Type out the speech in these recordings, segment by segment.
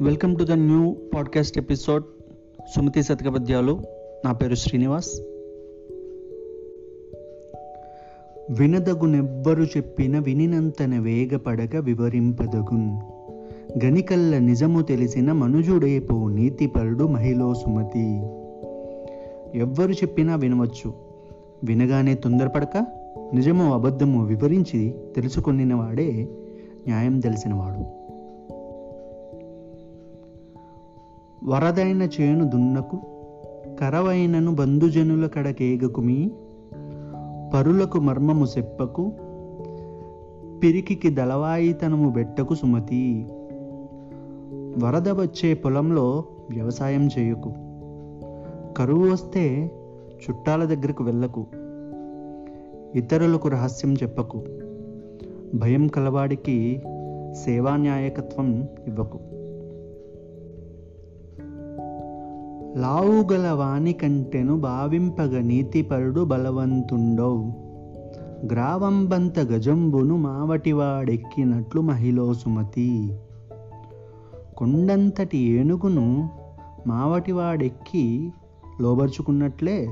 Welcome to the new podcast episode Sumathi శతకపద్యాలు నా పేరు శ్రీనివాస్. వినదగునెవ్వరు చెప్పిన వినినంతన వేగపడక వివరింపదగున్. గనికల్ల నిజము తెలిసిన మనుజుడేపో నీతిపరుడు మహిళో సుమతి. ఎవ్వరు చెప్పినా వినవచ్చు. వినగానే తొందరపడక నిజమో అబద్ధము వివరించి తెలుసుకొనినవాడే న్యాయం తెలిసినవాడు. వరదైన చేను దున్నకు కరవైనను బంధుజనుల కడకేగకుమి పరులకు మర్మము చెప్పకు పిరికికి దళవాయితనము బెట్టకు సుమతి. వరద వచ్చే పొలంలో వ్యవసాయం చేయకు కరువు వస్తే చుట్టాల దగ్గరకు వెళ్ళకు ఇతరులకు రహస్యం చెప్పకు భయం కలవాడికి సేవాన్యాయకత్వం ఇవ్వకు. లావుగల వాణి కంటెను భావింపగ నీతిపరుడు బలవంతుండౌ. గ్రావంబంత గజంబును మావటివాడెక్కినట్లు మహిళో సుమతి. కొండంతటి ఏనుగును మావటివాడెక్కి లోబర్చుకున్నట్లే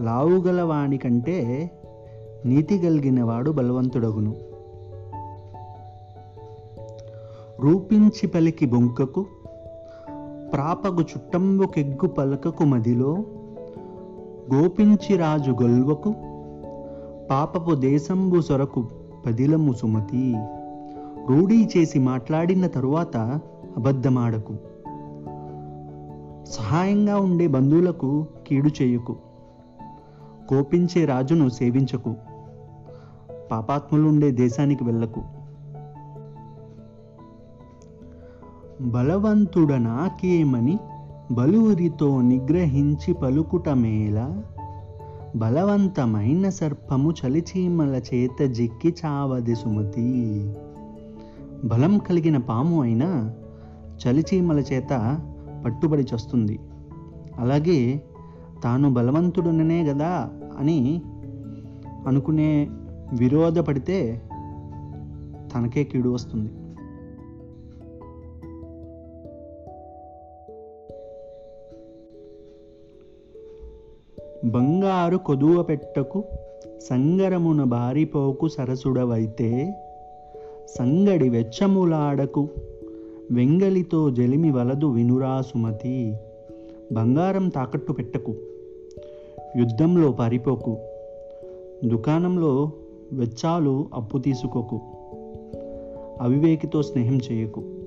లావుగల వాణి కంటే నీతి కలిగినవాడు బలవంతుడగును. రూపించి పలికి బొంకకు ప్రాపగు చుట్టంబుకెగ్గు పలకకు మదిలో గోపించి రాజు గొల్వకు పాపపు దేశంబు సొరకు పదిలము సుమతి. రూఢీ చేసి మాట్లాడిన తరువాత అబద్ధమాడకు. సహాయంగా ఉండే బంధువులకు కీడు చేయకు. కోపించే రాజును సేవించకు. పాపాత్ములు ఉండే దేశానికి వెళ్ళకు. బలవంతుడ నాకేమని బలువురితో నిగ్రహించి పలుకుటమేల బలవంతమైన సర్పము చలిచీమల చేత జిక్కి చావది సుమతి. బలం కలిగిన పాము అయినా చలిచీమల చేత పట్టుబడి చస్తుంది. అలాగే తాను బలవంతుడుననే కదా అని అనుకునే విరోధపడితే తనకే కీడు వస్తుంది. బంగారు కొదువ పెట్టకు సంగరమున బారిపోకు సరసుడవైతే సంగడి వెచ్చములాడకు వెంగలితో జలిమి వలదు వినురా సుమతి బంగారం తాకట్టు పెట్టకు యుద్ధంలో పారిపోకు దుకాణంలో వెచ్చాలు అప్పు తీసుకోకు అవివేకితో స్నేహం చేయకు.